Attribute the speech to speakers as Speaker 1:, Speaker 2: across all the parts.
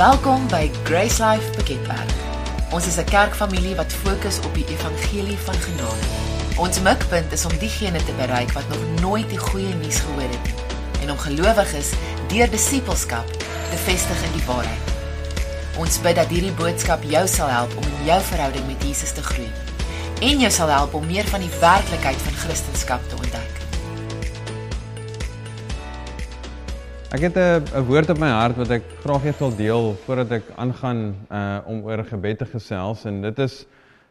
Speaker 1: Welkom by Grace Life Piketberg. Ons is 'n kerkfamilie wat fokus op die evangelie van genade. Ons mikpunt is om diegene te bereik wat nog nooit die goeie nuus gehoor het nie en om gelowiges deur disippelskap te vestig in die waarheid. Ons bid dat hierdie boodskap jou sal help om in jou verhouding met Jesus te groei en jou sal help om meer van die werklikheid van Christendom te ontdek.
Speaker 2: Ek het 'n woord op my hart wat ek graag eers wil deel voordat ek aangaan uh om oor gebed te gesels en dit is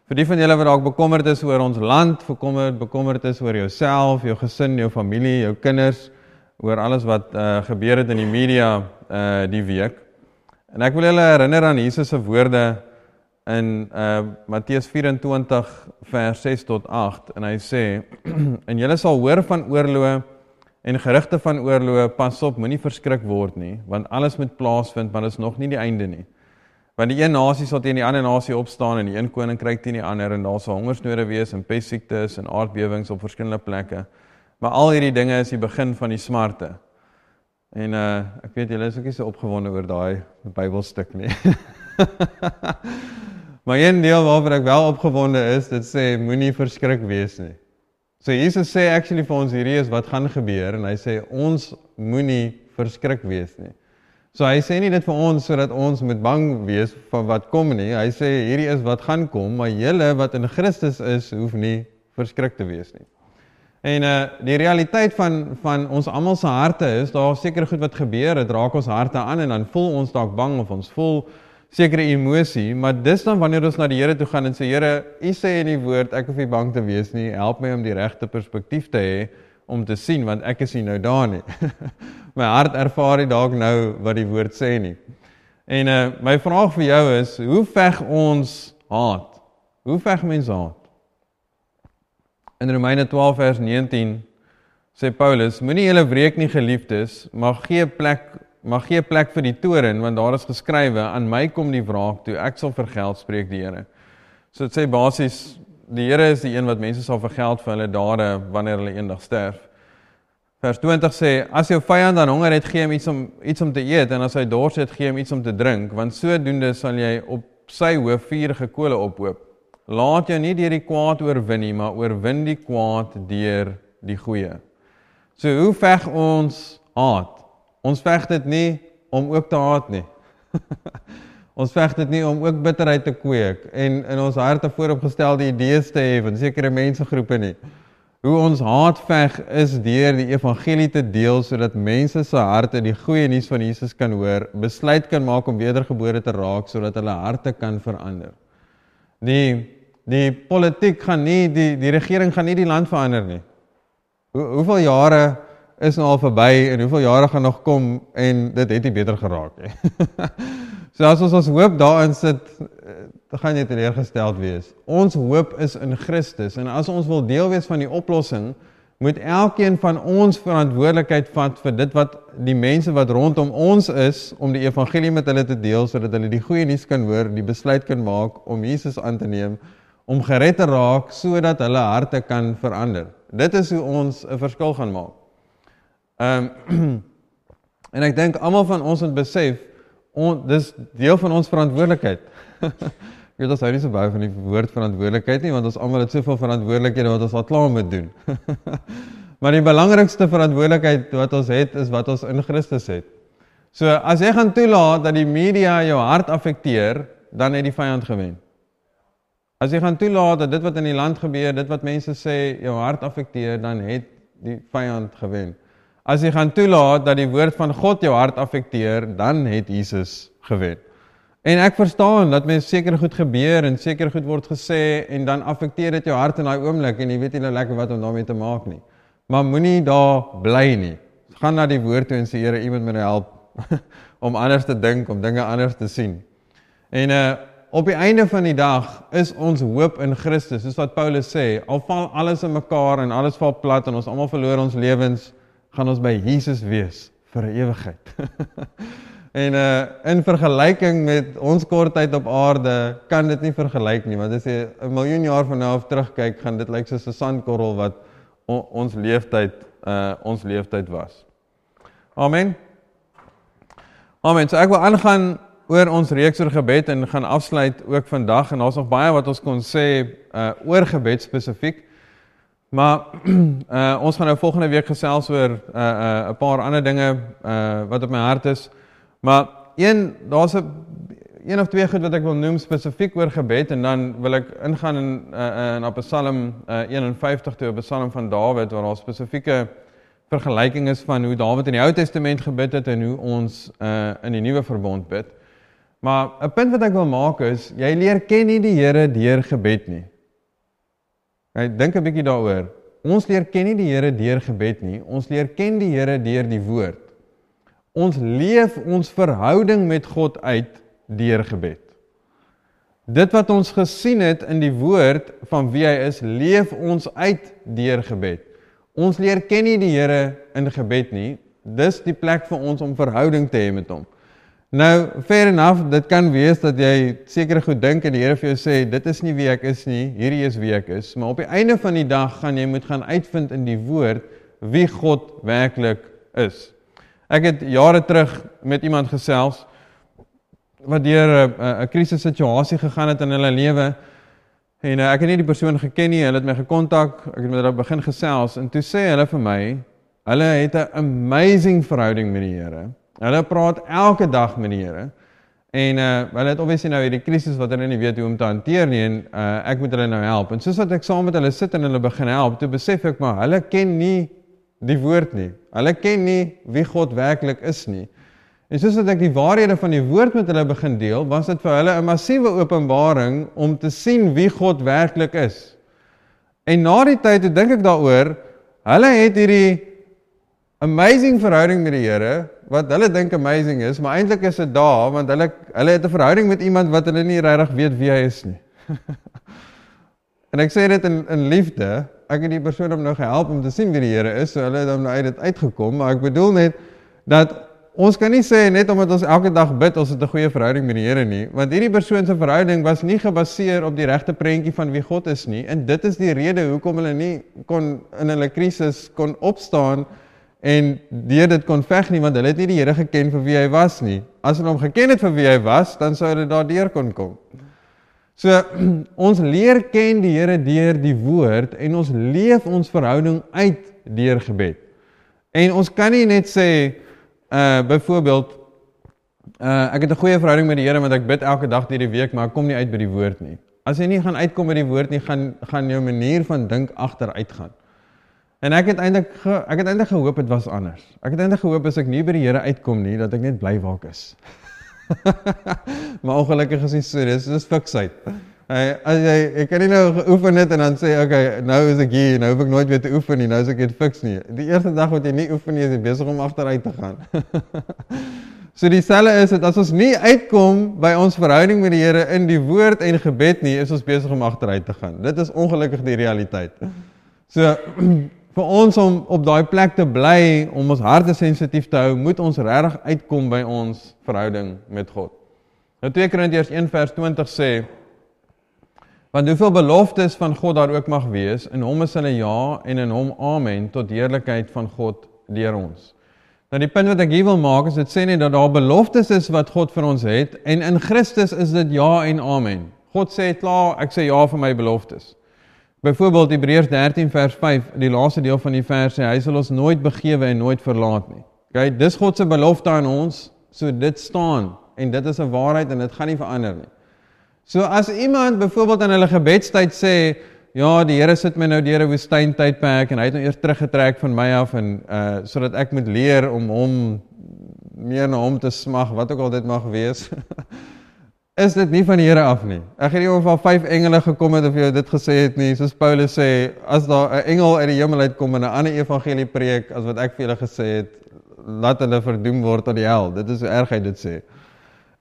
Speaker 2: vir die van julle wat dalk bekommerd is oor ons land, bekommerd bekommerd is oor jouself, jou gesin, jou familie, jou kinders, oor alles wat uh gebeur het in die media uh die week. En ek wil julle herinner aan Jesus se woorde in uh Matteus 24 vers 6 tot 8 en hy sê en julle sal hoor van oorloë En gerugte van oorloë, pas op, moenie verskrik word nie, want alles moet plaasvind, maar dit is nog nie die einde nie. Want die een nasie sal teen die ander nasie opstaan en die een koninkryk teen die ander en daar sal hongersnode wees en pestsiektes en aardbewings op verskillende plekke. Maar al hierdie dinge is die begin van die smarte. En uh ek weet julle is ook nie so opgewonde oor daai Bybelstuk nie. maar een deel waaroor ek wel opgewonde is, dit sê moenie verskrik wees nie. So Jesus sê actually vir ons hierdie is wat gaan gebeur en hy sê ons moenie verskrik wees nie. So hy sê nie dit vir ons sodat ons moet bang wees van wat kom nie. Hy sê hierdie is wat gaan kom, maar julle wat in Christus is, hoef nie verskrik te wees nie. En uh die realiteit van van ons almal se harte is daar seker goed wat gebeur, dit raak ons harte aan en dan voel ons dalk bang of ons voel sekere emosie, maar dis dan wanneer ons na die Here toe gaan en sê Here, U sê in die woord ek hoef nie bang te wees nie. Help my om die regte perspektief te hê om te sien want ek is nie nou daar nie. my hart ervaar nie dalk nou wat die woord sê nie. En uh my vraag vir jou is, hoe veg ons haat? Hoe veg mense haat? In Romeine 12 vers 19 sê Paulus, moenie julle wreek nie geliefdes, maar gee plek mag gee plek vir die toren want daar is geskrywe aan my kom die wraak toe ek sal vergeld spreek die Here. So dit sê basies die Here is die een wat mense sal vergeld vir hulle dade wanneer hulle eendag sterf. Vers 20 sê as jou vyand dan honger het gee hom iets om iets om te eet en as hy dors het gee hom iets om te drink want sodoende sal jy op sy hoof vuurige kole ophoop. Laat jou nie deur die kwaad oorwin nie maar oorwin die kwaad deur die goeie. So hoe veg ons haat? Ons veg dit nie om ook te haat nie. ons veg dit nie om ook bitterheid te kweek en in ons harte vooropgestelde idees te hê van sekere mensegroepe nie. Hoe ons haat veg is deur die evangelie te deel sodat mense se harte die goeie nuus van Jesus kan hoor, besluit kan maak om wedergebore te raak sodat hulle harte kan verander. Die die politiek gaan nie die die regering gaan nie die land verander nie. Hoe hoeveel jare is nou al verby en hoeveel jare gaan nog kom en dit het nie beter geraak nie. so as ons ons hoop daarin sit, eh, dan gaan jy teleurgesteld wees. Ons hoop is in Christus en as ons wil deel wees van die oplossing, moet elkeen van ons verantwoordelikheid vat vir dit wat die mense wat rondom ons is om die evangelie met hulle te deel sodat hulle die goeie nuus kan hoor, die besluit kan maak om Jesus aan te neem, om gered te raak sodat hulle harte kan verander. Dit is hoe ons 'n verskil gaan maak. Ehm um, en ek dink almal van ons moet besef on, dis deel van ons verantwoordelikheid. Jy weet ons hou nie so baie van die woord verantwoordelikheid nie want ons almal het soveel verantwoordelikhede wat ons al klaar moet doen. maar die belangrikste verantwoordelikheid wat ons het is wat ons in Christus het. So as jy gaan toelaat dat die media jou hart affekteer, dan het die vyand gewen. As jy gaan toelaat dat dit wat in die land gebeur, dit wat mense sê jou hart affekteer, dan het die vyand gewen. As jy gaan toelaat dat die woord van God jou hart affekteer, dan het Jesus gewen. En ek verstaan dat mens seker goed gebeur en seker goed word gesê en dan affekteer dit jou hart in daai oomblik en jy weet nie nou lekker wat om daarmee te maak nie. Maar moenie daar bly nie. Gaan na die woord toe en sê Here, U moet my nou help om anders te dink, om dinge anders te sien. En uh op die einde van die dag is ons hoop in Christus, soos wat Paulus sê, al val alles in mekaar en alles val plat en ons almal verloor ons lewens, gaan ons by Jesus wees vir 'n ewigheid. en uh in vergelyking met ons kort tyd op aarde kan dit nie vergelyk nie, want as jy 'n miljoen jaar van nou af terugkyk, gaan dit lyk soos 'n sandkorrel wat on, ons leeftyd uh ons leeftyd was. Amen. Amen. So ek wil aangaan oor ons reeks oor gebed en gaan afsluit ook vandag en daar's nog baie wat ons kon sê uh oor gebed spesifiek. Maar uh ons gaan nou volgende week gesels oor uh uh 'n paar ander dinge uh wat op my hart is. Maar een daar's 'n een of twee goed wat ek wil noem spesifiek oor gebed en dan wil ek ingaan in uh, in op Psalm uh, 51 toe, op Psalm van Dawid waar daar spesifieke vergelyking is van hoe Dawid in die Ou Testament gebid het en hoe ons uh, in die Nuwe Verbond bid. Maar 'n punt wat ek wil maak is jy leer ken nie die Here deur gebed nie. Jy dink 'n bietjie daaroor. Ons leer ken nie die Here deur gebed nie. Ons leer ken die Here deur die woord. Ons leef ons verhouding met God uit deur gebed. Dit wat ons gesien het in die woord van wie hy is, leef ons uit deur gebed. Ons leer ken nie die Here in gebed nie. Dis die plek vir ons om verhouding te hê met hom. Nou, fair enough, dit kan wees dat jy seker goed dink en die Here vir jou sê dit is nie wie ek is nie, hierdie is wie ek is, maar op die einde van die dag gaan jy moet gaan uitvind in die woord wie God werklik is. Ek het jare terug met iemand gesels wat deur 'n 'n krisissituasie gegaan het in hulle lewe. En uh, ek het nie die persoon geken nie. Hulle het my gekontak. Ek het met hulle begin gesels en toe sê hulle vir my, hulle het 'n amazing verhouding met die Here. Hulle praat elke dag met die Here. En uh hulle het obviously nou hierdie krisis wat hulle nie weet hoe om te hanteer nie en uh ek moet hulle nou help. En soos wat ek saam met hulle sit en hulle begin help, toe besef ek maar hulle ken nie die woord nie. Hulle ken nie wie God werklik is nie. En soos ek die waarhede van die woord met hulle begin deel, was dit vir hulle 'n massiewe openbaring om te sien wie God werklik is. En na die tyd, toe dink ek daaroor, hulle het hierdie amazing verhouding met die Here wat hulle dink amazing is, maar eintlik is dit daar want hulle hulle het 'n verhouding met iemand wat hulle nie regtig weet wie hy is nie. en ek sê dit in in liefde, ek het die persoon om nou gehelp om te sien wie die Here is, so hulle het hom nou uit dit uitgekom, maar ek bedoel net dat Ons kan nie sê net omdat ons elke dag bid ons het 'n goeie verhouding met die Here nie, want hierdie persoon se verhouding was nie gebaseer op die regte prentjie van wie God is nie en dit is die rede hoekom hulle nie kon in hulle krisis kon opstaan en deur dit kon veg nie want hulle het nie die Here geken vir wie hy was nie. As hulle hom geken het vir wie hy was, dan sou hulle daardeur kon kom. So ons leer ken die Here deur die woord en ons leef ons verhouding uit deur gebed. En ons kan nie net sê uh byvoorbeeld uh ek het 'n goeie verhouding met die Here want ek bid elke dag deur die week, maar ek kom nie uit by die woord nie. As jy nie gaan uitkom by die woord nie, gaan gaan jou manier van dink agteruit gaan. En ek het eintlik ek het eintlik gehoop dit was anders. Ek het eintlik gehoop as ek nie by die Here uitkom nie, dat ek net bly waar ek is. maar ongelukkig is dit so, dis dis fiksheid. Hey, as jy ek kan nie nou oefen net en dan sê okay, nou is ek hier, nou hoef ek nooit weer te oefen nie, nou is ek dit fiks nie. Die eerste dag wat jy nie oefen nie, is jy besig om agteruit te gaan. so dieselfde is dit as ons nie uitkom by ons verhouding met die Here in die woord en gebed nie, is ons besig om agteruit te gaan. Dit is ongelukkig die realiteit. So vir ons om op daai plek te bly, om ons harte sensitief te hou, moet ons regtig uitkom by ons verhouding met God. Nou 2 Korintiërs 1 vers 20 sê Want hoeveel beloftes van God daar ook mag wees, in hom is hulle ja en in hom amen tot heerlikheid van God deur ons. Nou die punt wat ek hier wil maak is dit sê net dat daar beloftes is wat God vir ons het en in Christus is dit ja en amen. God sê klaar, ek sê ja vir my beloftes. Byvoorbeeld Hebreërs 13 vers 5, die laaste deel van die vers sê hy sal ons nooit begewe en nooit verlaat nie. OK, dis God se belofte aan ons, so dit staan en dit is 'n waarheid en dit gaan nie verander nie. So as iemand byvoorbeeld in hulle gebedstyd sê, ja, die Here sit my nou deur 'n woestyntydperk en hy het nou eers teruggetrek van my af en uh sodat ek moet leer om hom meer na hom te smag, wat ook al dit mag wees. is dit nie van die Here af nie. Ek het nie oor van vyf engele gekom het of jy dit gesê het nie. Soos Paulus sê, as daar 'n engel uit die hemel uitkom en 'n ander evangelie preek as wat ek vir julle gesê het, laat hulle verdoem word tot die hel. Dit is hoe erg hy dit sê.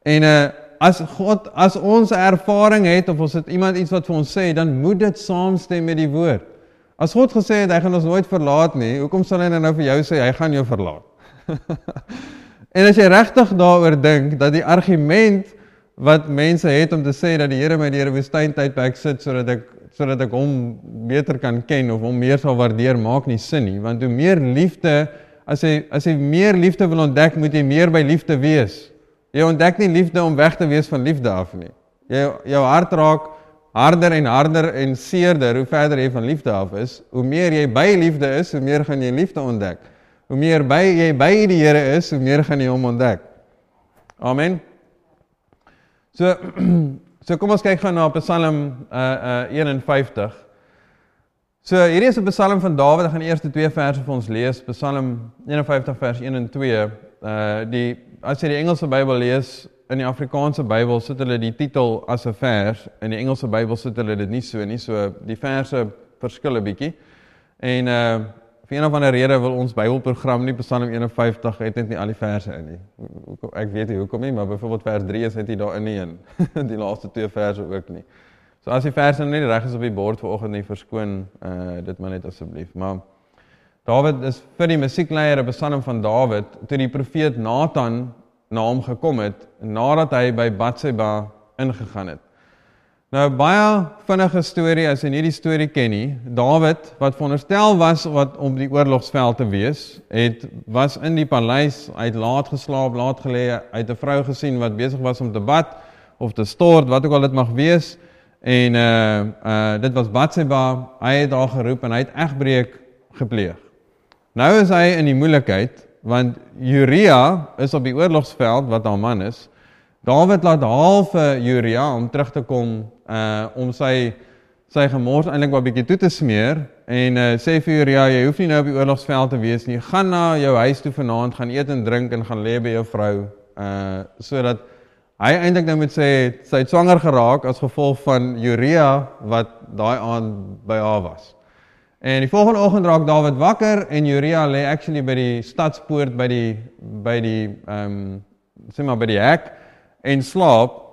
Speaker 2: En uh as God as ons ervaring het of ons het iemand iets wat vir ons sê, dan moet dit saamstem met die woord. As God gesê het hy gaan ons nooit verlaat nie, hoekom sal hy nou vir jou sê hy gaan jou verlaat? en as jy regtig daaroor dink dat die argument wat mense het om te sê dat die Here my deur 'n woestyntydperk sit sodat ek sodat ek hom beter kan ken of hom meer sal waardeer, maak nie sin nie, want hoe meer liefde as jy as jy meer liefde wil ontdek, moet jy meer by liefde wees Jy ontdek nie liefde om weg te wees van liefde af nie. Jy jou hart raak harder en harder en seerder hoe verder jy van liefde af is. Hoe meer jy by liefde is, hoe meer gaan jy liefde ontdek. Hoe meer by jy by die Here is, hoe meer gaan jy hom ontdek. Amen. So so kom ons kyk gou na Psalm uh uh 51. So hierdie is 'n Psalm van Dawid. Ek gaan eers die twee verse vir ons lees. Psalm 51 vers 1 en 2. Uh die as jy die Engelse Bybel lees, in die Afrikaanse Bybel sit hulle die titel as 'n vers, in die Engelse Bybel sit hulle dit nie so nie. So die verse verskil 'n bietjie. En uh vir een of ander rede wil ons Bybelprogram nie Psalm 51 het net nie al die verse in nie. Ek weet nie hoekom nie, maar byvoorbeeld vers 3 is net nie daarin nie en die laaste twee verse ook nie. So as die verse nou nie reg is op die bord vanoggend nie, verskoon uh dit maar net asseblief. Maar Dawid is vir die musiekleier 'n psalm van Dawid toe die profeet Nathan na hom gekom het nadat hy by Batseba ingegaan het. Nou baie vinnige storie as jy nie die storie ken nie. Dawid wat veronderstel was wat om die oorlogsveld te wees, het was in die paleis, hy het laat geslaap, laat gelê, hy het 'n vrou gesien wat besig was om te bad of te stort, wat ook al dit mag wees. En uh uh dit was Batseba, hy het daar geroep en hy het egbreek gepleeg. Nou is hy in die moeilikheid want Uria is op die oorlogsveld wat haar man is. Dawid laat haal vir Uria om terug te kom uh om sy sy gemors eintlik maar bietjie toe te smeer en uh sê vir Uria jy hoef nie nou op die oorlogsveld te wees nie. Gaan na jou huis toe vanaand, gaan eet en drink en gaan lê by jou vrou uh sodat hy eintlik nou moet sê sy het swanger geraak as gevolg van Uria wat daai aand by haar was. En die volgende oggend raak Dawid wakker en Uria lê actually by die stadspoort by die by die ehm um, sê maar by die hek en slaap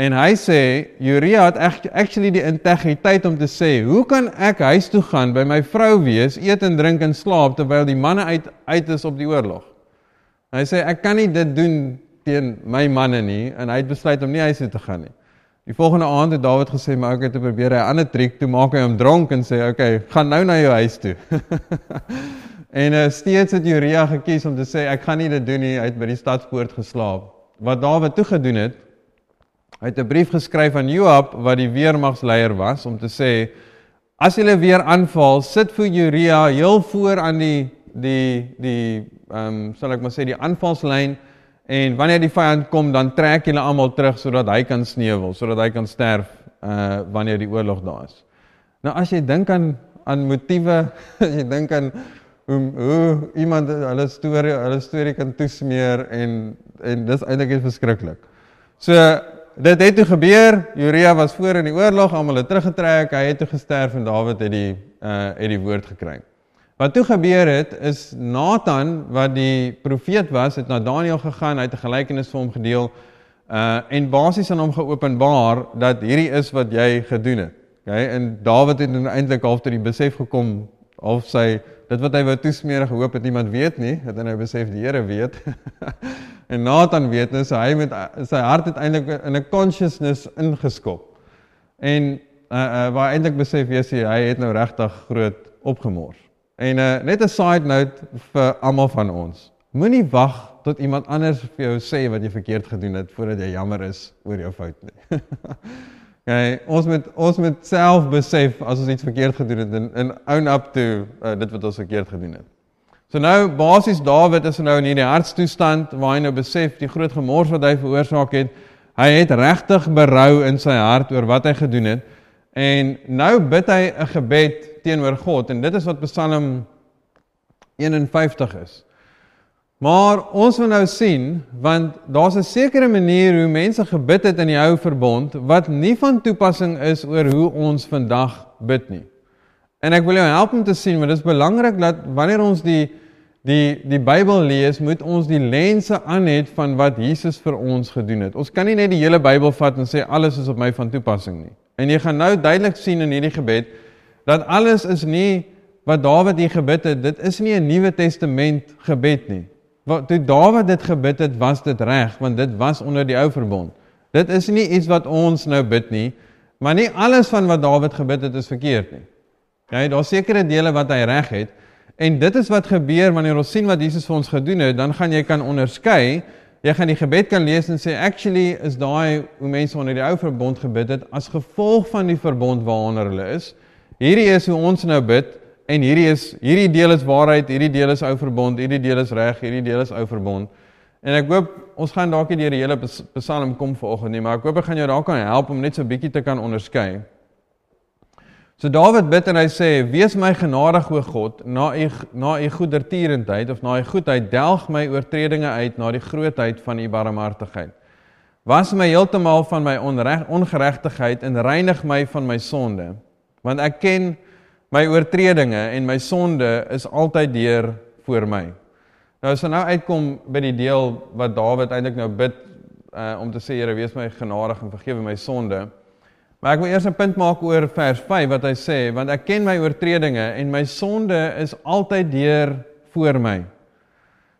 Speaker 2: en hy sê Uria het actually die integriteit om te sê hoe kan ek huis toe gaan by my vrou wees eet en drink en slaap terwyl die manne uit uit is op die oorlog. Hy sê ek kan nie dit doen teen my manne nie en hy het besluit om nie huis toe te gaan nie. Die volgende aand het Dawid gesê maar ek het probeer 'n ander triek toe maak hy hom dronk en sê okay, gaan nou na jou huis toe. en uh, steeds het Uria gekies om te sê ek gaan nie dit doen nie, hy het by die stadspoort geslaap. Wat Dawid toe gedoen het, hy het 'n brief geskryf aan Joab wat die weermagsleier was om te sê as hulle weer aanval, sit vir Uria heel voor aan die die die ehm um, sal ek maar sê die aanvalslyn En wanneer die vyand kom, dan trek hulle almal terug sodat hy kan sneuwel, sodat hy kan sterf uh wanneer die oorlog daar is. Nou as jy dink aan aan motiewe, as jy dink aan hoe hoe iemand hulle storie, hulle storie kan toesmeer en en dis eintlik verskriklik. So dit het toe gebeur, Uria was voor in die oorlog, almal het teruggetrek, hy het toe gesterf en Dawid het die uh het die woord gekry. Wat toe gebeur het is Nathan wat die profeet was, het na Daniël gegaan, hy het 'n gelykenis vir hom gedeel uh en basies aan hom geopenbaar dat hierdie is wat jy gedoen het. Okay? En Dawid het eintlik half tot die besef gekom of sy dit wat hy wou toesmeer gehoop het niemand weet nie, het hy nou besef die Here weet. en Nathan weet nou so hy met sy hart het eintlik in 'n consciousness ingeskop. En uh, uh waar eintlik besef jy hy het nou regtig groot opgemors. En uh, net 'n side note vir almal van ons. Moenie wag tot iemand anders vir jou sê wat jy verkeerd gedoen het voordat jy jammer is oor jou fout nie. okay, ons moet ons moet self besef as ons iets verkeerd gedoen het en, en own up to uh, dit wat ons verkeerd gedoen het. So nou basies Dawid is nou in hierdie hartstoestand waar hy nou besef die groot gemors wat hy veroorsaak het. Hy het regtig berou in sy hart oor wat hy gedoen het. En nou bid hy 'n gebed teenoor God en dit is wat Psalm 51 is. Maar ons wil nou sien want daar's 'n sekere manier hoe mense gebid het in die ou verbond wat nie van toepassing is oor hoe ons vandag bid nie. En ek wil jou help om te sien want dit is belangrik dat wanneer ons die die die Bybel lees, moet ons die lense aan het van wat Jesus vir ons gedoen het. Ons kan nie net die hele Bybel vat en sê alles is op my van toepassing nie. En jy gaan nou duidelik sien in hierdie gebed dat alles is nie wat Dawid hier gebid het, dit is nie 'n Nuwe Testament gebed nie. Wat toe Dawid dit gebid het, was dit reg want dit was onder die ou verbond. Dit is nie iets wat ons nou bid nie, maar nie alles van wat Dawid gebid het is verkeerd nie. Ja, daar's sekere dele wat hy reg het en dit is wat gebeur wanneer ons sien wat Jesus vir ons gedoen het, dan gaan jy kan onderskei jy gaan die gebed kan lees en sê actually is daai hoe mense onder die ou verbond gebid het as gevolg van die verbond waaronder hulle is. Hierdie is hoe ons nou bid en hierdie is hierdie deel is waarheid, hierdie deel is ou verbond, hierdie deel is reg, hierdie deel is ou verbond. En ek hoop ons gaan dalk nie deur die hele Psalm kom vanoggend nie, maar ek hoop ek gaan jou daar kan help om net so 'n bietjie te kan onderskei. So Dawid bid en hy sê: "Wees my genadig o God, na u na u goedertierendheid of na u goedheid delg my oortredinge uit na die grootheid van u barmhartigheid. Was my heeltemal van my onreg ongeregtigheid en reinig my van my sonde, want ek ken my oortredinge en my sonde is altyd deur voor my." Nou as ons nou uitkom by die deel wat Dawid eintlik nou bid uh, om te sê Here, wees my genadig en vergewe my sonde. Maar ek wil eers 'n punt maak oor vers 5 wat hy sê, want ek ken my oortredinge en my sonde is altyd deur voor my.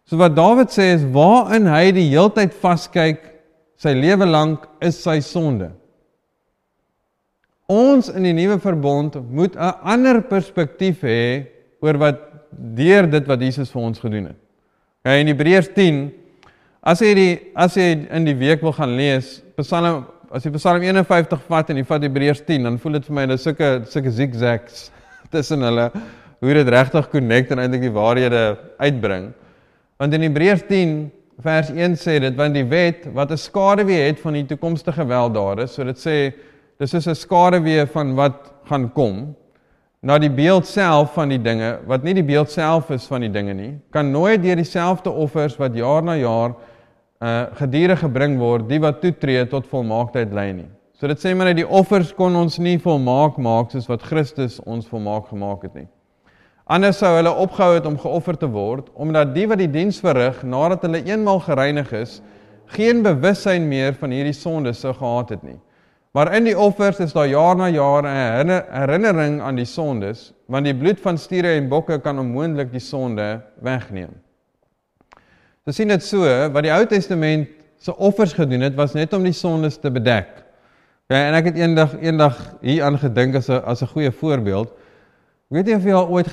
Speaker 2: So wat Dawid sê is waarin hy die heeltyd vaskyk sy lewe lank is sy sonde. Ons in die nuwe verbond moet 'n ander perspektief hê oor wat deur dit wat Jesus vir ons gedoen het. Okay, in Hebreërs 10 as jy die as jy in die week wil gaan lees, Psalm as jy Psalm 51 vat en jy vat Hebreërs 10, dan voel dit vir my dis sulke sulke zigzags tussen hulle hoe dit regtig connect en eintlik die waarhede uitbring. Want in Hebreërs 10 vers 1 sê dit want die wet wat 'n skaduwee het van die toekomstige weldade, so dit sê dis is 'n skaduwee van wat gaan kom na die beeld self van die dinge wat nie die beeld self is van die dinge nie kan nooit deur dieselfde offers wat jaar na jaar uh gedurende gebring word, die wat toetree tot volmaaktheid lei nie. So dit sê maar net die offers kon ons nie volmaak maak soos wat Christus ons volmaak gemaak het nie. Anders sou hulle opgehou het om geoffer te word, omdat die wat die diens verrig nadat hulle eenmal gereinig is, geen bewussyn meer van hierdie sondes sou gehad het nie. Maar in die offers is daar jaar na jaar 'n herinnering aan die sondes, want die bloed van stiere en bokke kan onmoontlik die sonde wegneem. So sien dit so, wat die Ou Testament se offers gedoen het, was net om die sondes te bedek. Ja, en ek het eendag eendag hier aan gedink as 'n as 'n goeie voorbeeld. Ek weet nie of jy al ooit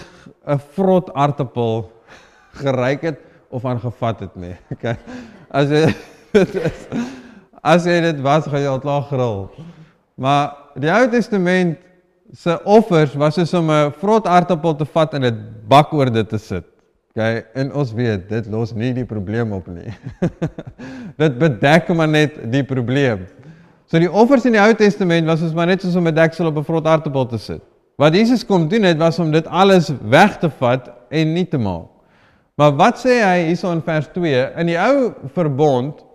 Speaker 2: 'n vrot aartappel geryk het of aangevat het nie. Okay. As jy as jy dit was, gaan jy al klaar gril. Maar die Ou Testament se offers was soos om 'n vrot aartappel te vat en dit bak oor dit te sit. Okay, en ons weet dit los nie die probleem op nie. dit bedek maar net die probleem. So die offers in die Ou Testament was ons maar net soos om 'n deksel op 'n vrot aartappel te sit. Wat Jesus kom doen het was om dit alles weg te vat en nie te maak. Maar wat sê hy hierso in vers 2? In die ou verbond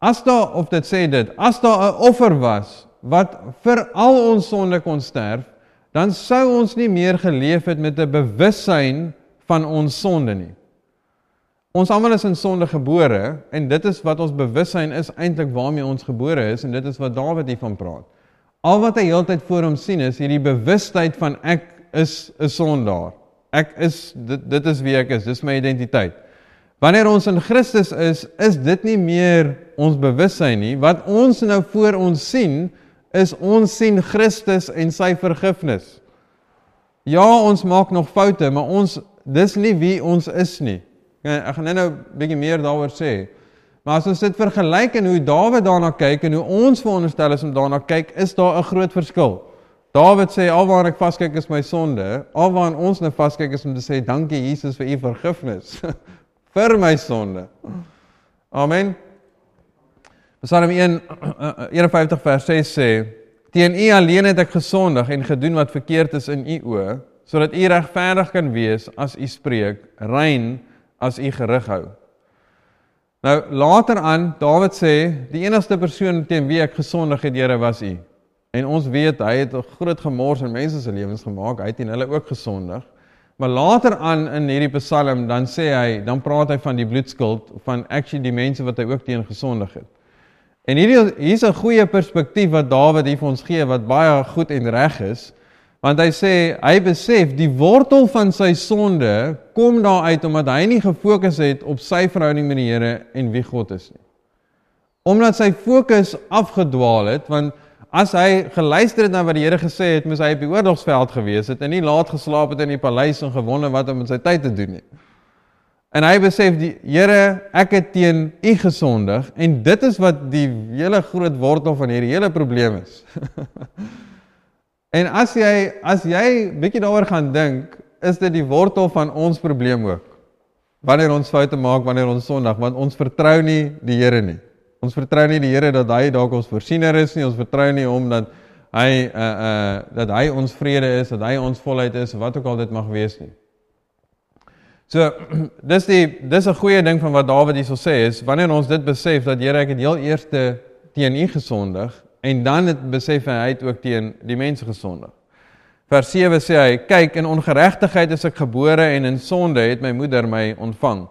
Speaker 2: as daar of dit sê dit, as daar 'n offer was wat vir al ons sonde kon sterf, dan sou ons nie meer geleef het met 'n bewussyn van ons sonde nie. Ons almal is in sonde gebore en dit is wat ons bewussyn is eintlik waarmee ons gebore is en dit is wat Dawid hiervan praat. Al wat hy heeltyd voor hom sien is hierdie bewustheid van ek is 'n sondaar. Ek is dit dit is wie ek is, dis my identiteit. Wanneer ons in Christus is, is dit nie meer ons bewussyn nie. Wat ons nou voor ons sien, is ons sien Christus en sy vergifnis. Ja, ons maak nog foute, maar ons dis nie wie ons is nie. Ek gaan nou 'n bietjie meer daaroor sê. Maar as ons dit vergelyk en hoe Dawid daarna kyk en hoe ons veronderstel is om daarna kyk, is daar 'n groot verskil. Dawid sê alwaar ek vaskyk is my sonde, alwaar ons nou vaskyk is om te sê dankie Jesus vir u vergifnis vir my sonde. Amen. Psalm 1 51 vers 6 sê: Teen u alleen het ek gesondig en gedoen wat verkeerd is in u oë sodat u regverdig kan wees as u spreek, rein as u gerig hou. Nou later aan Dawid sê die enigste persoon teen wie ek gesondig het, Here, was u. En ons weet hy het 'n groot gemors in mense se lewens gemaak, hy het en hulle ook gesondig. Maar later aan in hierdie Psalm dan sê hy, dan praat hy van die bloedskuld van actually die mense wat hy ook teen gesondig het. En hierdie hier's 'n goeie perspektief wat Dawid hier vir ons gee wat baie goed en reg is. Want hy sê hy besef die wortel van sy sonde kom daar uit omdat hy nie gefokus het op sy verhouding met die Here en wie God is nie. Omdat sy fokus afgedwaal het want as hy geluister het na wat die Here gesê het, moes hy op die oorlogsveld gewees het en nie laat geslaap het in die paleis en gewonder wat om met sy tyd te doen nie. En hy besef die Here, ek het teen U gesondig en dit is wat die hele groot wortel van hierdie hele probleem is. en as jy as jy bietjie daaroor gaan dink, is dit die wortel van ons probleem ook. Wanneer ons foute maak, wanneer ons sondig, want ons vertrou nie die Here nie. Ons vertrou nie die Here dat hy dalk ons voorsiener is nie. Ons vertrou nie hom dat hy uh uh dat hy ons vrede is, dat hy ons volheid is, wat ook al dit mag wees nie. So dis die dis 'n goeie ding van wat Dawid hierso sê is wanneer ons dit besef dat Here ek het heel eerste teen U gesondig en dan het besef hy het ook teen die mense gesondig. Vers 7 sê hy kyk in ongeregtigheid is ek gebore en in sonde het my moeder my ontvang.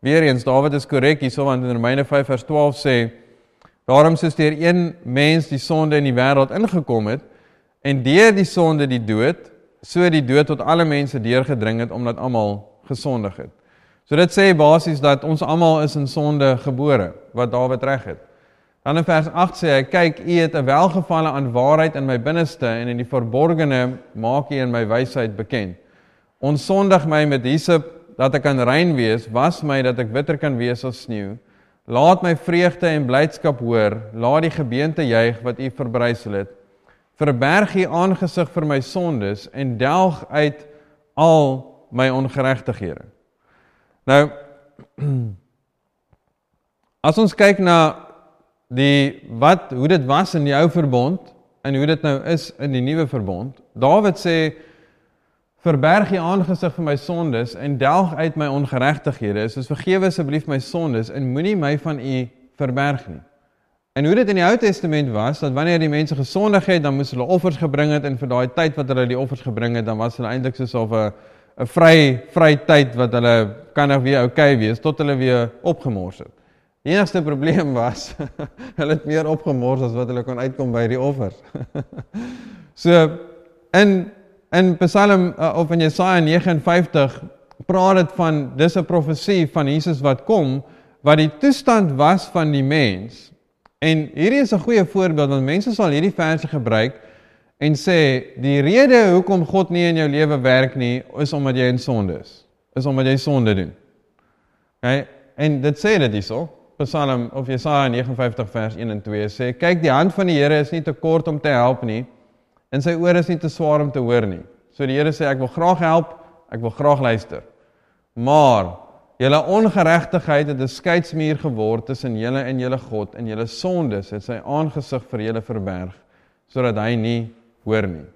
Speaker 2: Weereens Dawid is korrek hierso want in Romeine 5 vers 12 sê daarom soos deur een mens die sonde in die wêreld ingekom het en deur die sonde die dood so die dood tot alle mense deurgedring het omdat almal gesondig het. So dit sê basies dat ons almal is in sonde gebore, wat Dawid reg het. Dan in vers 8 sê hy: "Kyk, U het 'n welgevalle aan waarheid in my binneste en in die verborgene maak U in my wysheid bekend. Ons sondig my met hyssop dat ek kan rein wees, was my dat ek witter kan wees as sneeu. Laat my vreugde en blydskap hoor, laat die gebeente juig wat U verbrysel het. Verberg U aangesig vir my sondes en delg uit al my ongeregtighede. Nou as ons kyk na die wat hoe dit was in die ou verbond en hoe dit nou is in die nuwe verbond. Dawid sê verberg die aangesig vir my sondes en delg uit my ongeregtighede. Soos vergewe asseblief my sondes en moenie my van u verberg nie. En hoe dit in die Ou Testament was, dat wanneer die mense gesondig het, dan moes hulle offers gebring het en vir daai tyd wat hulle die offers gebring het, dan was hulle eintlik soos of 'n 'n vry vry tyd wat hulle kan nog weer oukei okay wees tot hulle weer opgemors het. Die enigste probleem was hulle het meer opgemors as wat hulle kon uitkom by die offers. so in in Psalm uh, of in Jesaja 59 praat dit van dis 'n profesie van Jesus wat kom wat die toestand was van die mens. En hierdie is 'n goeie voorbeeld want mense sal hierdie verse gebruik en sê die rede hoekom God nie in jou lewe werk nie is omdat jy in sonde is. Is omdat jy sonde doen. OK? En dit sê dit hierso. Psalm of Jesaja 59 vers 1 en 2 sê kyk die hand van die Here is nie te kort om te help nie en sy ore is nie te swaar om te hoor nie. So die Here sê ek wil graag help, ek wil graag luister. Maar julle ongeregtigheid het 'n skeidsmuur geword tussen julle en julle God en julle sondes het sy aangesig vir julle verberg sodat hy nie hoor nie.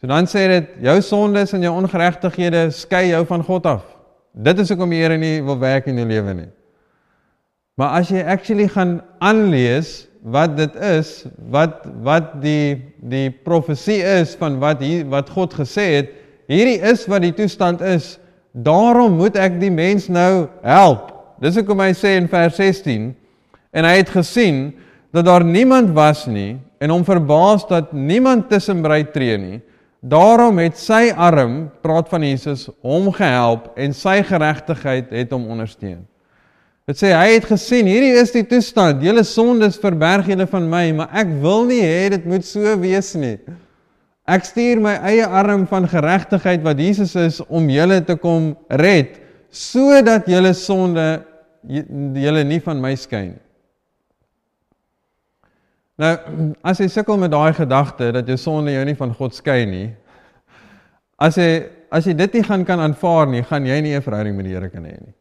Speaker 2: So dan sê dit jou sondes en jou ongeregtighede skei jou van God af. Dit is hoekom die Here nie wil werk in jou lewe nie. Maar as jy actually gaan aanlees wat dit is, wat wat die die profesie is van wat hier wat God gesê het, hierdie is wat die toestand is. Daarom moet ek die mens nou help. Dis hoekom hy sê in vers 16 en hy het gesien dat daar niemand was nie en hom verbaas dat niemand tussen bly tree nie. Daarom het sy arm, praat van Jesus, hom gehelp en sy geregtigheid het hom ondersteun. Dit sê hy het gesien, hierdie is die toestand. Julle sondes verberg julle van my, maar ek wil nie hê dit moet so wees nie. Ek stuur my eie arm van geregtigheid wat Jesus is om julle te kom red sodat julle sonde julle nie van my skei nie. Nou, as jy sukkel met daai gedagte dat jou sonde jou nie van God skei nie, as jy as jy dit nie gaan kan aanvaar nie, gaan jy nie 'n verhouding met die Here kan hê nie.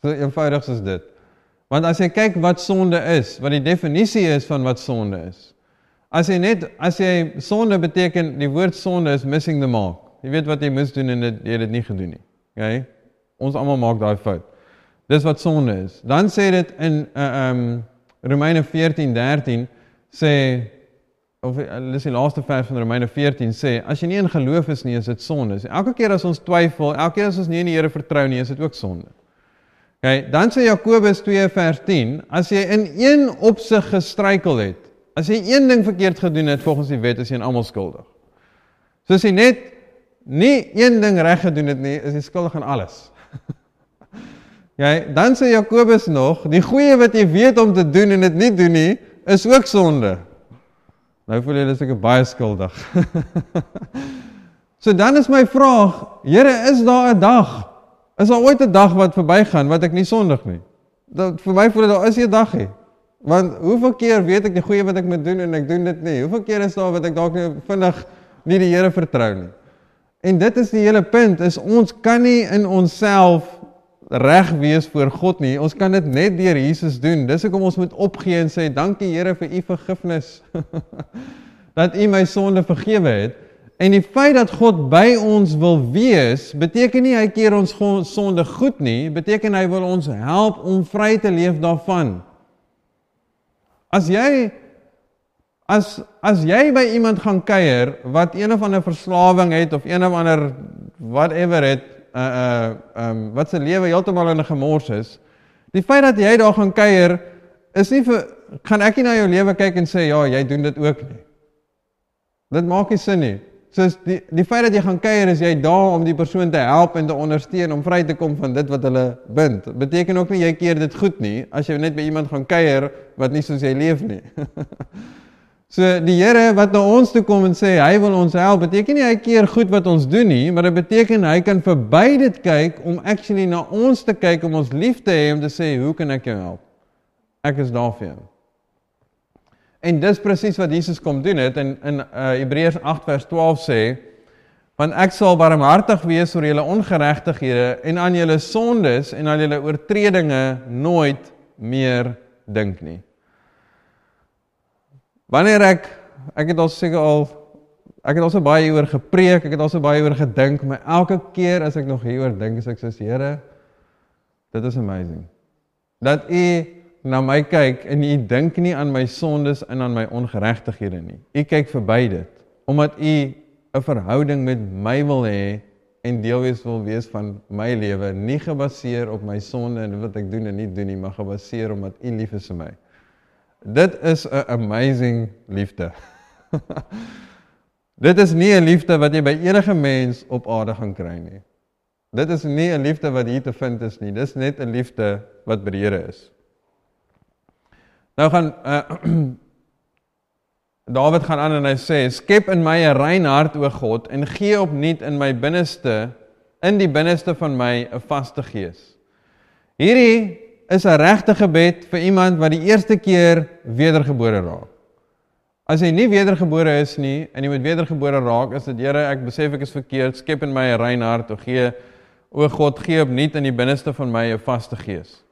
Speaker 2: So eenvoudig is dit. Want as jy kyk wat sonde is, wat die definisie is van wat sonde is. As jy net as jy sonde beteken die woord sonde is missing the mark. Jy weet wat jy mis doen en dit jy het dit nie gedoen nie. Okay? Ons almal maak daai fout. Dis wat sonde is. Dan sê dit in uh, um, Romeine 14:13 sê of dis die laaste vers van Romeine 14 sê as jy nie in geloof is nie is dit sonde. Elke keer as ons twyfel, elke keer as ons nie in die Here vertrou nie, is dit ook sonde. OK, dan sê Jakobus 2:10 as jy in een opsig gestruikel het, as jy een ding verkeerd gedoen het volgens die wet, is jy almal skuldig. So as jy net nie een ding reg gedoen het nie, is jy skuldig aan alles. Ja, dan sê Jakobus nog, die goeie wat jy weet om te doen en dit nie doen nie, is ook sonde. Nou voel jy dis ek baie skuldig. so dan is my vraag, Here, is daar 'n dag? Is daar ooit 'n dag wat verbygaan wat ek nie sondig nie? Dat vir my voel dit daar is 'n dag nie. Want hoeveel keer weet ek die goeie wat ek moet doen en ek doen dit nie? Hoeveel keer is daar wat ek dalk vinnig nie die Here vertrou nie? En dit is die hele punt is ons kan nie in onsself reg wees voor God nie. Ons kan dit net deur Jesus doen. Dis hoekom ons moet opgee en sê dankie Here vir u vergifnis. dat u my sonde vergewe het. En die feit dat God by ons wil wees, beteken nie hy keer ons sonde goed nie, beteken hy wil ons help om vry te leef daarvan. As jy as as jy by iemand gaan kuier wat een of ander verslawing het of een of ander whatever het, uh uh um wat se lewe heeltemal in 'n gemors is, die feit dat jy daar gaan kuier is nie vir gaan ek nie na jou lewe kyk en sê ja, jy doen dit ook nie. Dit maak nie sin nie. So die die feit dat jy gaan kuier is jy daar om die persoon te help en te ondersteun om vry te kom van dit wat hulle bind. Beteken ook nie jy keer dit goed nie as jy net by iemand gaan kuier wat nie soos jy leef nie. so die Here wat na ons toe kom en sê hy wil ons help, beteken nie hy keer goed wat ons doen nie, maar dit beteken hy kan verby dit kyk om actually na ons te kyk om ons lief te hê om te sê hoe kan ek jou help? Ek is daar vir jou. En dis presies wat Jesus kom doen het in in uh, Hebreërs 8 vers 12 sê want ek sal barmhartig wees oor julle ongeregtighede en aan julle sondes en aan julle oortredinge nooit meer dink nie. Wanneer ek ek het al seker al ek het al so baie hieroor gepreek, ek het al so baie hieroor gedink, maar elke keer as ek nog hieroor dink, sê ek soos Here, dit is amazing. Dat U na my kyk en u dink nie aan my sondes en aan my ongeregtighede nie. U kyk verby dit omdat u 'n verhouding met my wil hê en deel wees wil wees van my lewe, nie gebaseer op my sonde en wat ek doen en nie doen nie, maar gebaseer omdat u lief is vir my. Dit is 'n amazing liefde. dit is nie 'n liefde wat jy by enige mens op aarde gaan kry nie. Dit is nie 'n liefde wat hier te vind is nie. Dis net 'n liefde wat by die Here is. Nou gaan uh, Dawid gaan aan en hy sê: "Skep in my 'n rein hart, o God, en gee opnuut in my binneste, in die binneste van my 'n vaste gees." Hierdie is 'n regte gebed vir iemand wat die eerste keer wedergebore raak. As jy nie wedergebore is nie en jy moet wedergebore raak, is dit Here, ek besef ek is verkeerd, skep in my 'n rein hart, o gee o God, gee opnuut in die binneste van my 'n vaste gees.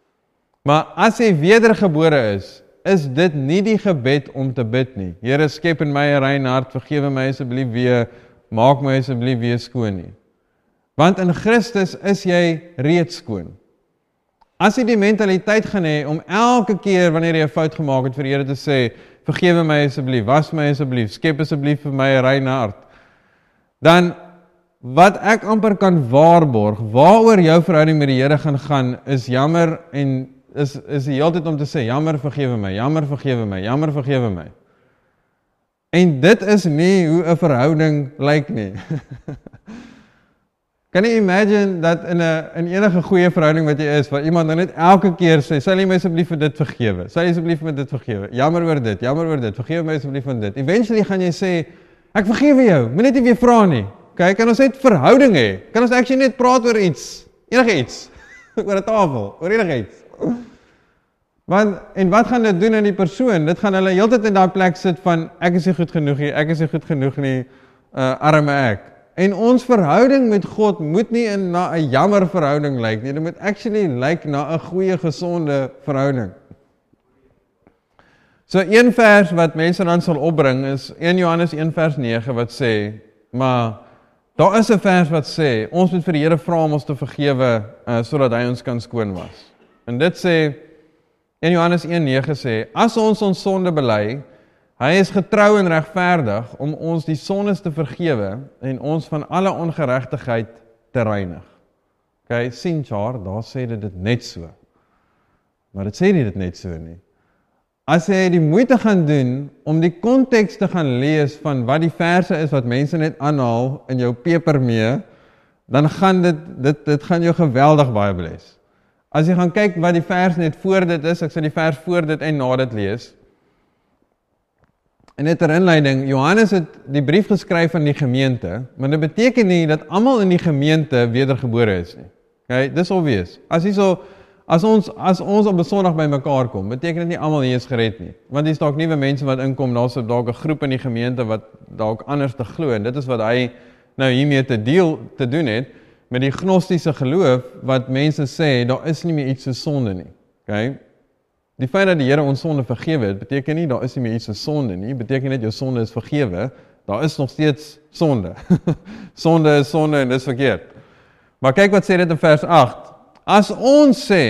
Speaker 2: Maar as jy wedergebore is, is dit nie die gebed om te bid nie. Here skep in my 'n rein hart, vergewe my asseblief weer, maak my asseblief weer skoon nie. Want in Christus is jy reeds skoon. As jy die mentaliteit gaan hê om elke keer wanneer jy 'n fout gemaak het vir die Here te sê, vergewe my asseblief, was my asseblief, skep asseblief vir my 'n rein hart. Dan wat ek amper kan waarborg, waaroor jou verhouding met die Here gaan gaan, is jammer en is is die hele tyd om te sê jammer vergewe my, jammer vergewe my, jammer vergewe my. En dit is nie hoe 'n verhouding lyk nie. kan jy imagine dat in 'n in enige goeie verhouding wat jy is, waar iemand net elke keer sê, "Sal jy my asseblief vir dit vergewe? Sal jy asseblief vir dit vergewe? Jammer oor dit, jammer oor dit. Vergewe my asseblief van dit." Eventually gaan jy sê, "Ek vergewe jou. Moenie net weer vra nie." Kyk, kan ons net verhouding hê? Kan ons actually net praat oor iets? Enige iets. oor 'n tafel, oor enige iets. Want en wat gaan dit doen aan die persoon? Dit gaan hulle heeltyd in daai plek sit van ek is nie goed genoeg nie, ek is nie goed genoeg nie, uh arme ek. En ons verhouding met God moet nie in na 'n jammer verhouding lyk nie. Dit moet actually lyk na 'n goeie gesonde verhouding. So een vers wat mense dan sal opbring is 1 Johannes 1 vers 9 wat sê, maar daar is 'n vers wat sê ons moet vir die Here vra om ons te vergewe uh, sodat hy ons kan skoon was. En dit sê In Johannes 1:9 sê: As ons ons sonde bely, hy is getrou en regverdig om ons die sondes te vergewe en ons van alle ongeregtigheid te reinig. OK, sien jaar, daar sê dit dit net so. Maar dit sê nie dit net so nie. As jy die moeite gaan doen om die konteks te gaan lees van wat die verse is wat mense net aanhaal in jou peper mee, dan gaan dit dit dit gaan jou geweldig baie bless. As jy gaan kyk wat die vers net voor dit is, ek sal die vers voor dit en na dit lees. En net 'n inleiding, Johannes het die brief geskryf aan die gemeente, maar dit beteken nie dat almal in die gemeente wedergebore is nie. Okay, dis obvious. As jy so as ons as ons op 'n Sondag bymekaar kom, beteken dit nie almal hier is gered nie. Want hier's dalk nuwe mense wat inkom, daar's dalk 'n groep in die gemeente wat dalk anders te glo en dit is wat hy nou hiermee te deel te doen het met die gnostiese geloof wat mense sê daar is nie meer iets so sonde nie. Okay? Die feit dat die Here ons sonde vergewe het, beteken nie daar is nie meer iets so sonde nie, beteken net jou sonde is vergewe. Daar is nog steeds sonde. sonde is sonde en dis verkeerd. Maar kyk wat sê dit in vers 8. As ons sê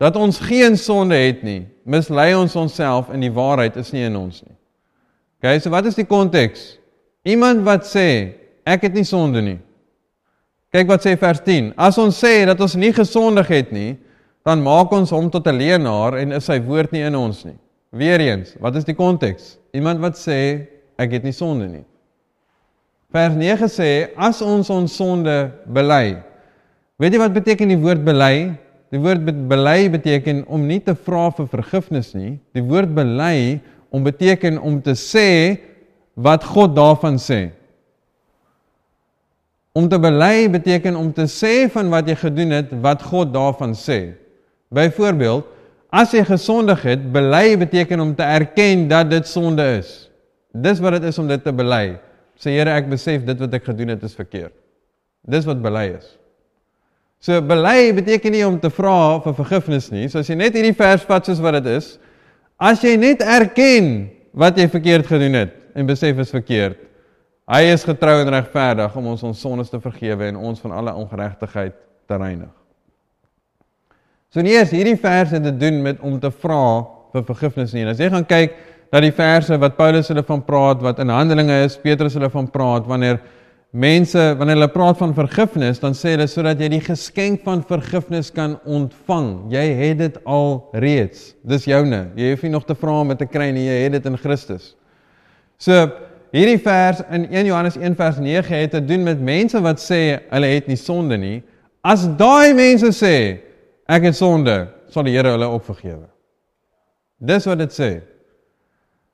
Speaker 2: dat ons geen sonde het nie, mislei ons onsself en die waarheid is nie in ons nie. Okay, so wat is die konteks? Iemand wat sê ek het nie sonde nie. Kyk wat sê vers 10. As ons sê dat ons nie gesondig het nie, dan maak ons hom tot 'n leienaar en is sy woord nie in ons nie. Weereens, wat is die konteks? Iemand wat sê ek het nie sonde nie. Vers 9 sê as ons ons sonde bely, Weet jy wat beteken die woord bely? Die woord bely beteken om nie te vra vir vergifnis nie. Die woord bely om beteken om te sê wat God daarvan sê. Om te bely beteken om te sê van wat jy gedoen het wat God daarvan sê. Byvoorbeeld, as jy gesondig het, bely beteken om te erken dat dit sonde is. Dis wat dit is om dit te bely. Sê Here, ek besef dit wat ek gedoen het is verkeerd. Dis wat bely is. So bely beteken nie om te vra vir vergifnis nie. So as jy net hierdie vers vat soos wat dit is, as jy net erken wat jy verkeerd gedoen het en besef is verkeerd, hy is getrou en regverdig om ons ons sondes te vergewe en ons van alle ongeregtigheid te reinig. So nie eers hierdie vers het te doen met om te vra vir vergifnis nie. As jy gaan kyk na die verse wat Paulus hulle van praat, wat in Handelinge is, Petrus hulle van praat wanneer mense wanneer hulle praat van vergifnis, dan sê hulle sodat jy die geskenk van vergifnis kan ontvang. Jy het dit al reeds. Dis joune. Jy hoef nie nog te vra om dit te kry nie. Jy het dit in Christus. So hierdie vers in 1 Johannes 1 vers 9 het te doen met mense wat sê hulle het nie sonde nie. As daai mense sê ek het sonde, sal die Here hulle ook vergewe. Dis wat dit sê.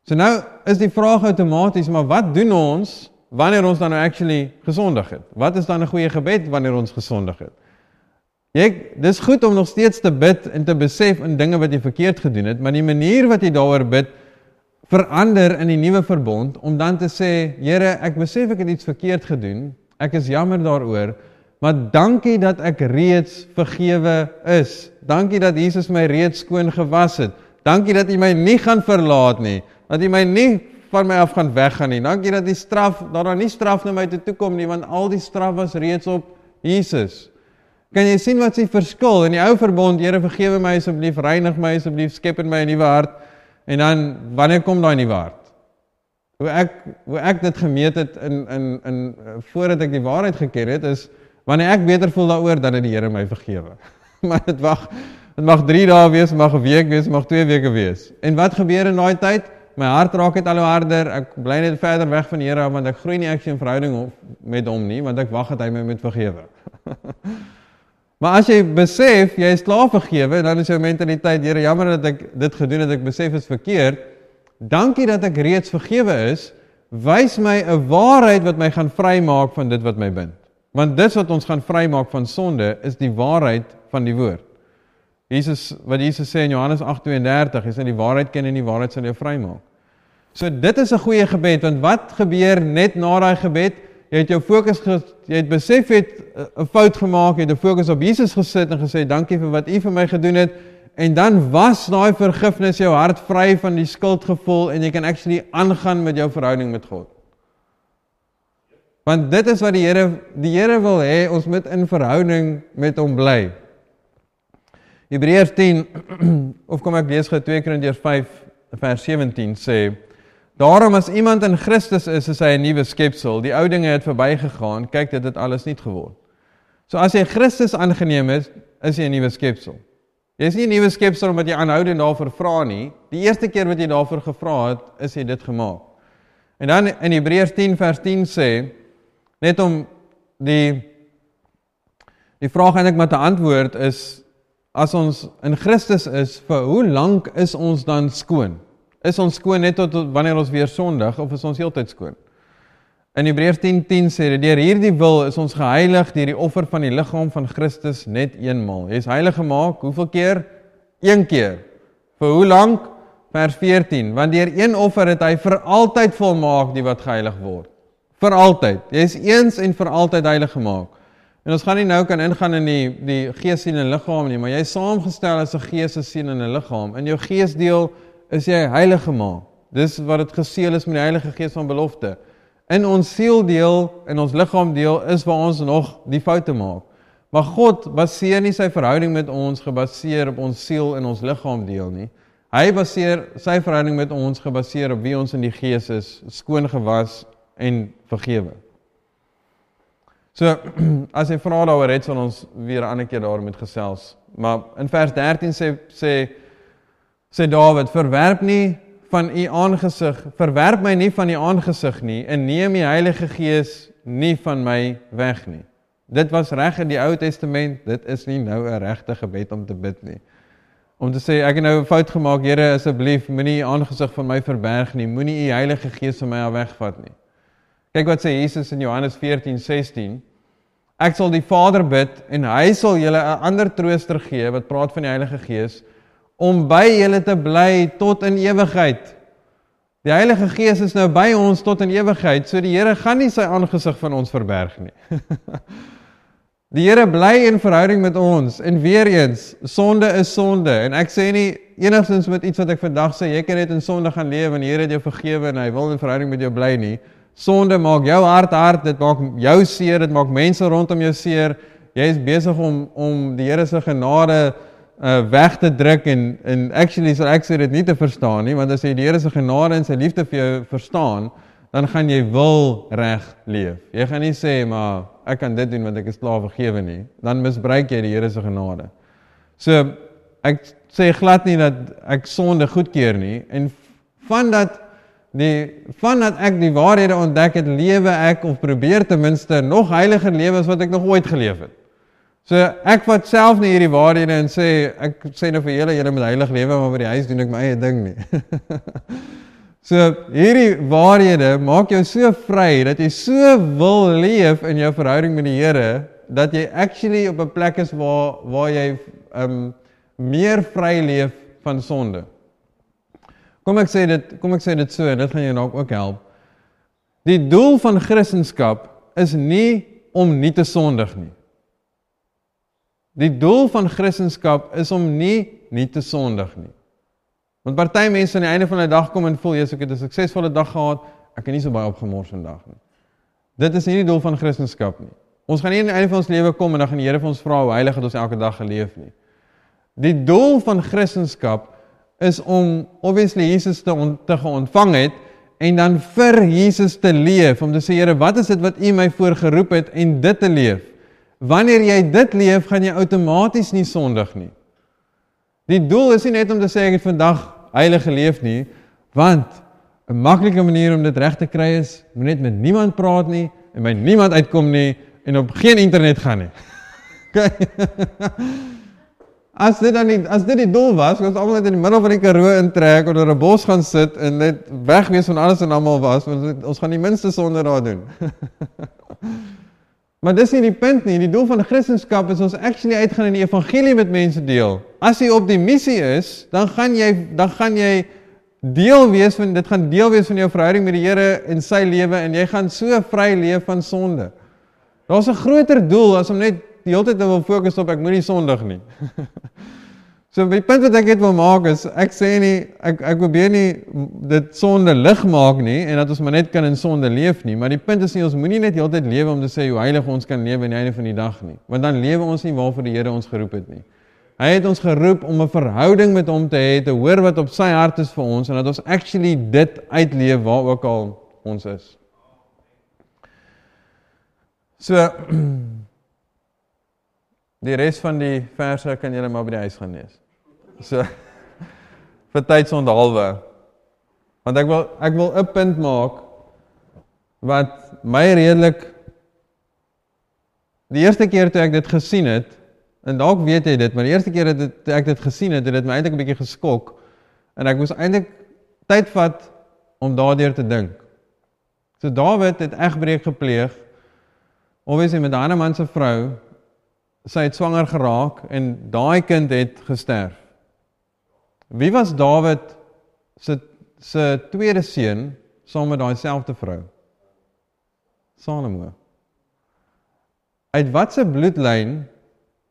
Speaker 2: So nou is die vraag outomaties, maar wat doen ons wanneer ons dan nou actually gesondig het. Wat is dan 'n goeie gebed wanneer ons gesondig het? Jy dis goed om nog steeds te bid en te besef in dinge wat jy verkeerd gedoen het, maar die manier wat jy daaroor bid verander in die nuwe verbond om dan te sê, Here, ek besef ek het iets verkeerd gedoen. Ek is jammer daaroor, maar dankie dat ek reeds vergewe is. Dankie dat Jesus my reeds skoon gewas het. Dankie dat U my nie gaan verlaat nie. Dat U my nie van my af gaan weggaan nie. Dankie dat die straf, dat daar nie straf na my toe kom nie, want al die straf was reeds op Jesus. Kan jy sien wat se verskil in die ou verbond? Here vergewe my asseblief, reinig my asseblief, skep in my 'n nuwe hart. En dan wanneer kom daai nuwe hart? Hoe ek hoe ek dit gemeet het in in in voordat ek die waarheid geken het is wanneer ek beter voel daaroor dan het die Here my vergewe. maar dit wag dit mag 3 dae wees, mag 'n week wees, mag 2 weke wees. En wat gebeur in daai tyd? my hart raak net al hoe harder. Ek bly net verder weg van die Here want ek groei nie ek sien verhouding met hom nie want ek wag dat hy my moet vergewe. maar as jy besef jy is klaar vergewe, dan is jou mentaliteit, Here, jammer dat ek dit gedoen het, ek besef dit is verkeerd. Dankie dat ek reeds vergewe is. Wys my 'n waarheid wat my gaan vrymaak van dit wat my bind. Want dit wat ons gaan vrymaak van sonde is die waarheid van die woord. Jesus wat Jesus sê in Johannes 8:32, hy sê die waarheid ken en die waarheid sal jou vrymaak. So dit is 'n goeie gebed want wat gebeur net na daai gebed? Jy het jou fokus jy het besef jy het eh, 'n fout gemaak, jy het 'n fokus op Jesus gesit en gesê dankie vir wat U vir my gedoen het en dan was daai vergifnis jou hart vry van die skuldgevoel en jy kan actually aangaan met jou verhouding met God. Want dit is wat die Here die Here wil hê ons moet in verhouding met hom bly. Hebreërs 10 of kom ek lees gou 2 Korintiërs 5 vers 17 sê Daarom as iemand in Christus is, is hy 'n nuwe skepsel. Die ou dinge het verbygegaan. Kyk, dit het alles nuut geword. So as jy Christus aangeneem het, is jy 'n nuwe skepsel. Jy is nie 'n nuwe skepsel omdat jy aanhoudend daarvoor vra nie. Die eerste keer wat jy daarvoor gevra het, is jy dit gemaak. En dan in Hebreërs 10 vers 10 sê net om die die vraag eintlik met 'n antwoord is as ons in Christus is, vir hoe lank is ons dan skoon? Is ons skoon net tot wanneer ons weer sondig of is ons heeltyd skoon? In Hebreërs 10:10 sê dit deur hierdie wil is ons geheilig deur die offer van die liggaam van Christus net eenmaal. Jy is heilig gemaak hoeveel keer? Een keer. Vir hoe lank? Vers 14. Want deur een offer het hy vir altyd volmaak die wat geheilig word. Vir altyd. Jy is eens en vir altyd heilig gemaak. En ons gaan nie nou kan ingaan in die die gees sien en liggaam nie, maar jy is saamgestel as 'n gees, 'n siel en 'n liggaam. In jou geesdeel is jy heilig gemaak. Dis wat dit geseël is met die Heilige Gees van belofte. In ons sieldeel en ons liggaamdeel is waar ons nog die foute maak. Maar God baseer nie sy verhouding met ons gebaseer op ons siel en ons liggaamdeel nie. Hy baseer sy verhouding met ons gebaseer op wie ons in die Gees is, skoon gewas en vergewe. So as jy vra daaroor het, sal ons weer 'n ander keer daarmee gesels. Maar in vers 13 sê sê sê Dawid, verwerp nie van u aangesig, verwerp my nie van u aangesig nie en neem die Heilige Gees nie van my weg nie. Dit was reg in die Ou Testament, dit is nie nou 'n regte gebed om te bid nie. Om te sê ek het nou 'n fout gemaak, Here, asseblief moenie u aangesig van my verberg nie, moenie u Heilige Gees van my af wegvat nie. Kyk wat sê Jesus in Johannes 14:16. Ek sal die Vader bid en hy sal julle 'n ander trooster gee wat praat van die Heilige Gees om by julle te bly tot in ewigheid. Die Heilige Gees is nou by ons tot in ewigheid, so die Here gaan nie sy aangesig van ons verberg nie. die Here bly in verhouding met ons en weer eens, sonde is sonde en ek sê nie enigstens met iets wat ek vandag sê jy kan net in sonde gaan lewe en die Here het jou vergewe en hy wil in verhouding met jou bly nie. Sonde maak jou hart hard, dit maak jou seer, dit maak mense rondom jou seer. Jy is besig om om die Here se genade uh weg te druk en en actually sal ek sê dit nie te verstaan nie want as jy die Here se genade en sy liefde vir jou verstaan dan gaan jy wil reg leef. Jy gaan nie sê maar ek kan dit doen want ek is klaar vergewe nie. Dan misbruik jy die Here se genade. So ek sê glad nie dat ek sonde goedkeur nie en vandat die vandat ek die waarhede ontdek het, lewe ek of probeer ten minste nog heiliger lewe as wat ek nog ooit geleef het. So ek vat self nie hierdie waarhede en sê ek sê nou vir julle julle moet heilig lewe maar by die huis doen ek my eie ding nie. so hierdie waarhede maak jou so vry dat jy so wil leef in jou verhouding met die Here dat jy actually op 'n plek is waar waar jy um meer vry leef van sonde. Kom ek sê dit kom ek sê dit so en dit gaan jou dalk ook help. Die doel van Christendom is nie om nie te sondig nie. Die doel van Christendom is om nie nie te sondig nie. Want party mense aan die einde van die dag kom en voel jy's ek het 'n suksesvolle dag gehad, ek het nie so baie opgemors vandag nie. Dit is nie die doel van Christendom nie. Ons gaan nie aan die einde van ons lewe kom en dan gaan die Here vir ons vra hoe heilig het ons elke dag geleef nie. Die doel van Christendom is om obviously Jesus te on, te ontvang het en dan vir Jesus te leef om te sê Here, wat is dit wat U my voorgeroep het en dit te leef? Wanneer jy dit leef, gaan jy outomaties nie sondig nie. Die doel is nie net om te sê ek het vandag heilig geleef nie, want 'n maklike manier om dit reg te kry is om net met niemand praat nie en by niemand uitkom nie en op geen internet gaan nie. Kyk. As dit dan nie as dit die doel was, was almal net in die middel van die Karoo intrek onder 'n bos gaan sit en net wegwees van alles en almal was, want ons gaan die minste sonde daar doen. Maar dis nie die punt nie. Die doel van Christendom is ons actually uitgaan en die evangelie met mense deel. As jy op die missie is, dan gaan jy dan gaan jy deel wees van dit gaan deel wees van jou verhouding met die Here en sy lewe en jy gaan so vry leef van sonde. Daar's 'n groter doel as om net die hele tyd te wil fokus op ek moenie sondig nie. So my punt wat ek net wil maak is ek sê nie ek ek probeer nie dit sonde lig maak nie en dat ons maar net kan in sonde leef nie, maar die punt is nie ons moenie net heeltyd lewe om te sê hoe heilig ons kan lewe aan die einde van die dag nie, want dan lewe ons nie waarvoor die Here ons geroep het nie. Hy het ons geroep om 'n verhouding met hom te hê, te hoor wat op sy hart is vir ons en dat ons actually dit uitleef waar ook al ons is. So die res van die verse kan julle maar by die huis gaan lees. So vir tydsondhalwe. Want ek wil ek wil 'n punt maak wat my redelik die eerste keer toe ek dit gesien het en dalk weet jy dit, maar die eerste keer dat dit, ek dit gesien het, het dit my eintlik 'n bietjie geskok en ek moes eintlik tyd vat om daardeur te dink. So Dawid het egbreek gepleeg. Obviously met 'n ander man se vrou. Sy het swanger geraak en daai kind het gesterf. Wie was Dawid se se tweede seun saam met daai selfde vrou? Salomo. Uit watter bloedlyn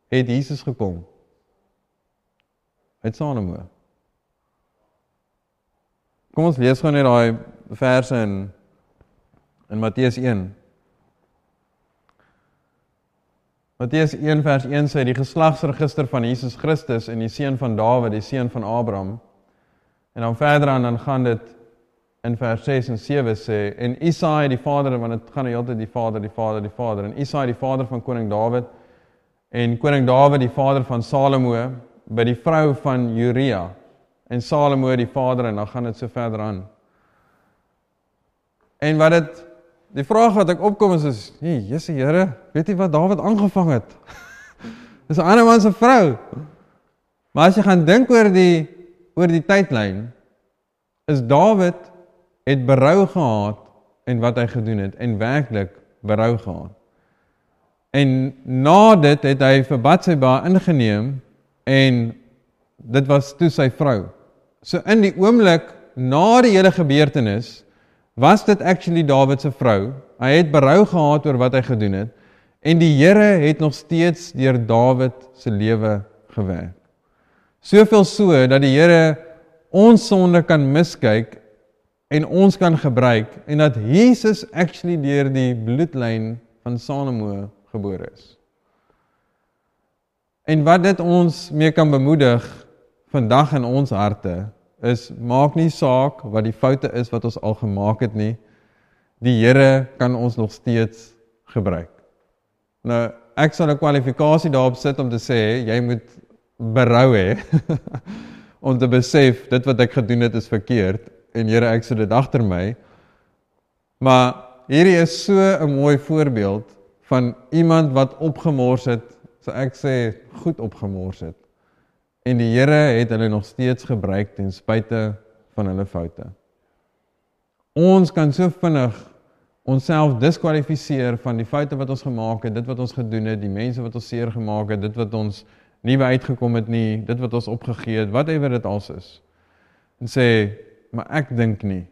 Speaker 2: het Jesus gekom? Uit Salomo. Kom ons lees gou net daai verse in in Matteus 1. Matteus 1 vers 1 sê die geslagsregister van Jesus Christus en die seun van Dawid, die seun van Abraham. En dan verder aan dan gaan dit in vers 6 en 7 sê en Isaai die vader want dit gaan heeltyd die vader die vader die vader en Isaai die vader van koning Dawid en koning Dawid die vader van Salomo by die vrou van Uria en Salomo die vader en dan gaan dit so verder aan. En wat dit die vraag wat ek opkom is is nee Jesus Here weet jy wat Dawid aangevang het? Dis 'n ander man se vrou. Maar as jy gaan dink oor die oor die tydlyn is Dawid het berou gehad en wat hy gedoen het en werklik berou gehad. En na dit het hy vir Batsheba ingeneem en dit was toe sy vrou. So in die oomblik na die hele gebeurtenis was dit actually Dawid se vrou. Hy het berou gehad oor wat hy gedoen het en die Here het nog steeds deur Dawid se lewe gewerk. Soveel so dat die Here ons sonde kan miskyk en ons kan gebruik en dat Jesus actually deur die bloedlyn van Salomo gebore is. En wat dit ons mee kan bemoedig vandag in ons harte is maak nie saak wat die foute is wat ons al gemaak het nie. Die Here kan ons nog steeds gebruik. Nou ek sal 'n kwalifikasie daarop sit om te sê jy moet berou hê om te besef dit wat ek gedoen het is verkeerd en Here ek sit dit agter my. Maar hierdie is so 'n mooi voorbeeld van iemand wat opgemors het, so ek sê goed opgemors het. En die Here het hulle nog steeds gebruik ten spyte van hulle foute. Ons kan so vinnig onsself diskwalifiseer van die foute wat ons gemaak het, dit wat ons gedoen het, die mense wat ons seer gemaak het, dit wat ons nie by uitgekom het nie, dit wat ons opgegee het, whatever dit als is. En sê maar ek dink nie.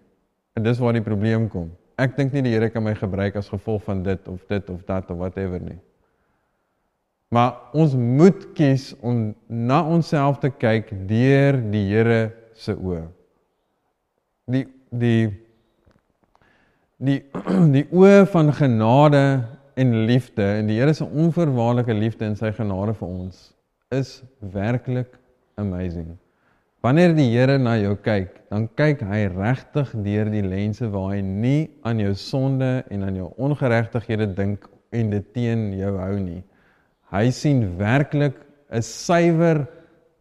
Speaker 2: En dis waar die probleem kom. Ek dink nie die Here kan my gebruik as gevolg van dit of dit of dat of whatever nie. Maar ons moet kies om na onsself te kyk deur die Here se oë. Die die die die oë van genade en liefde en die Here se onvoorwaardelike liefde en sy genade vir ons is werklik amazing. Wanneer die Here na jou kyk, dan kyk hy regtig deur die lense waar hy nie aan jou sonde en aan jou ongeregtighede dink en dit teen jou hou nie. Hy sien werklik 'n suiwer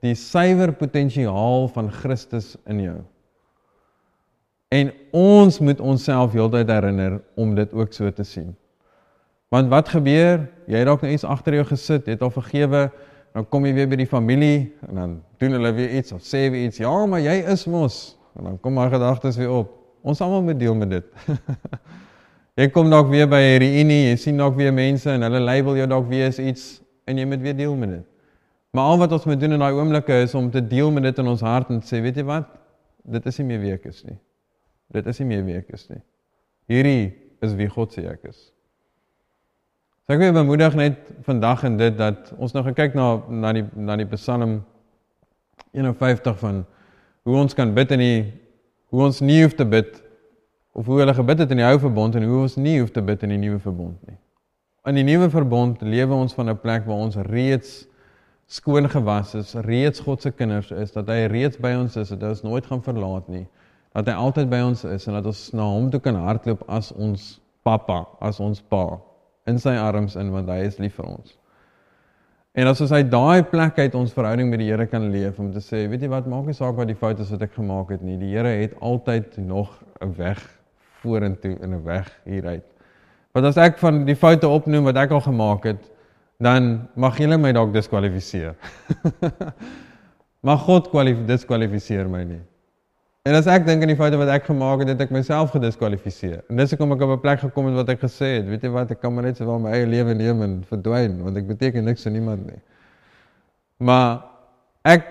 Speaker 2: die suiwer potensiaal van Christus in jou. En ons moet onsself heeltyd herinner om dit ook so te sien. Want wat gebeur? Jy het dalk nou iets agter jou gesit, het al vergewe, dan kom jy weer by die familie en dan doen hulle weer iets of sê weer iets. Ja, maar jy is mos. En dan kom maar gedagtes weer op. Ons almal moet deel met dit. jy kom dalk weer by 'n reunie, jy sien dalk weer mense en hulle label jou dalk weer as iets en jy moet weer deel met dit. Maar al wat ons moet doen in daai oomblikke is om te deel met dit in ons hart en sê, weet jy wat? Dit is nie meer wie ek is nie. Dit is nie meer wie ek is nie. Hierdie is wie God sê ek is. So ek wil bemoedig net vandag en dit dat ons nou gekyk na na die na die Psalm 51 van hoe ons kan bid in die hoe ons nie hoef te bid of hoe hulle gebid het in die ou verbond en hoe ons nie hoef te bid in die nuwe verbond nie. In die nuwe verbond lewe ons van 'n plek waar ons reeds skoon gewas is, reeds God se kinders is, dat hy reeds by ons is, dat hy ons nooit gaan verlaat nie, dat hy altyd by ons is en dat ons na hom toe kan hardloop as ons pappa, as ons pa in sy arms in want hy is lief vir ons. En as ons uit daai plek uit ons verhouding met die Here kan leef om te sê, weet jy wat, maak nie saak wat die foute is wat ek gemaak het nie. Die Here het altyd nog 'n weg vorentoe en 'n weg hieruit. Want as ek van die foute opnoem wat ek al gemaak het, dan mag julle my dalk diskwalifiseer. maar God kwalifiseer diskwalifiseer my nie. En as ek dink aan die foute wat ek gemaak het, het ek myself gediskwalifiseer. En dis hoekom ek op 'n plek gekom het wat ek gesê het, weet jy wat, ek kan maar net sowel my eie lewe leef en verdwyn want ek beteken niks aan niemand nie. Maar ek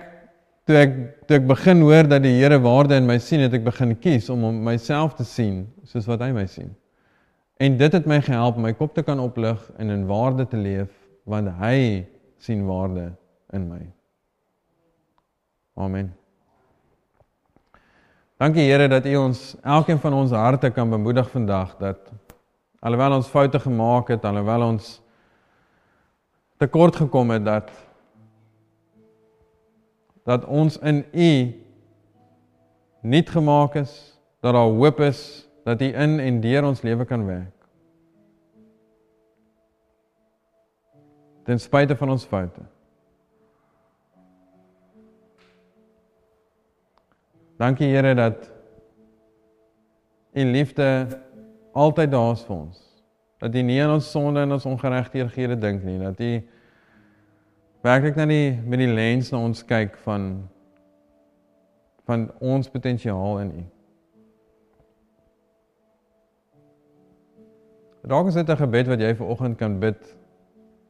Speaker 2: toe ek toe ek begin hoor dat die Here waarde in my sien, het ek begin kies om om myself te sien soos wat hy my sien. En dit het my gehelp my kop te kan oplig en in waarde te leef want hy sien waarde in my. Amen. Dankie Here dat U ons elkeen van ons harte kan bemoedig vandag dat alhoewel ons foute gemaak het, alhoewel ons tekort gekom het dat dat ons in U nuut gemaak is, dat daar hoop is dat U in en deur ons lewe kan werk. Ten spyte van ons foute. Dankie Here dat U liefde altyd daar is vir ons. Dat U nie aan ons sonde en ons ongeregtighede dink nie, dat U werklik na die met die lens na ons kyk van van ons potensiaal in U. Dalk is dit 'n gebed wat jy vir oggend kan bid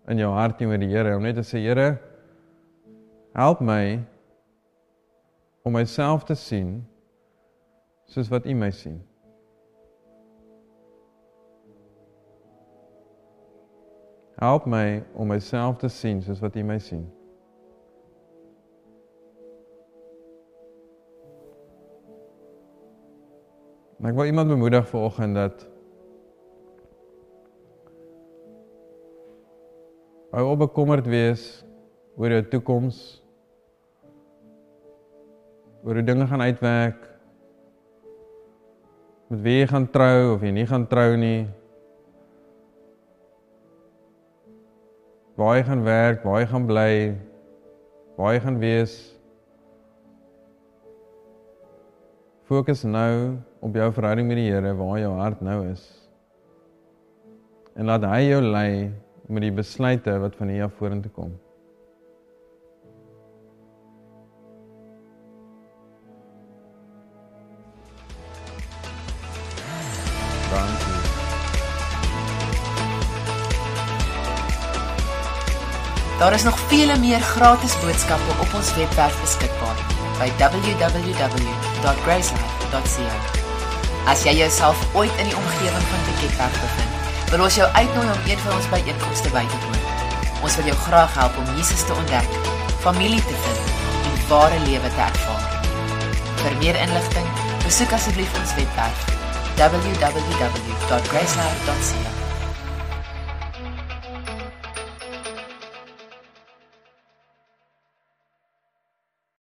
Speaker 2: in jou hart teenoor die Here om net te sê Here help my om myself te sien soos wat U my sien. Help my om myself te sien soos wat U my sien. Maar ek wil iemand bemoedig vanoggend dat hou op bekommerd wees oor jou toekoms. Oor hoe dinge gaan uitwerk. Met wie jy gaan trou of jy nie gaan trou nie. waar jy gaan werk, waar jy gaan bly, waar jy gaan wees. Fokus nou op jou verhouding met die Here, waar jou hart nou is. En laat hy jou lei met die besluite wat van hier af vorentoe kom.
Speaker 1: Daar is nog vele meer gratis boodskappe op ons webwerf beskikbaar by www.gracelife.co. As jy jouself ooit in die omgewing van Piketberg bevind, wil ons jou uitnooi om een van ons byeenkomste by te woon. Ons wil jou graag help om Jesus te ontdek, familie te vind en ware lewe te ervaar. Vir meer inligting, besoek asseblief ons webwerf www.gracelife.co.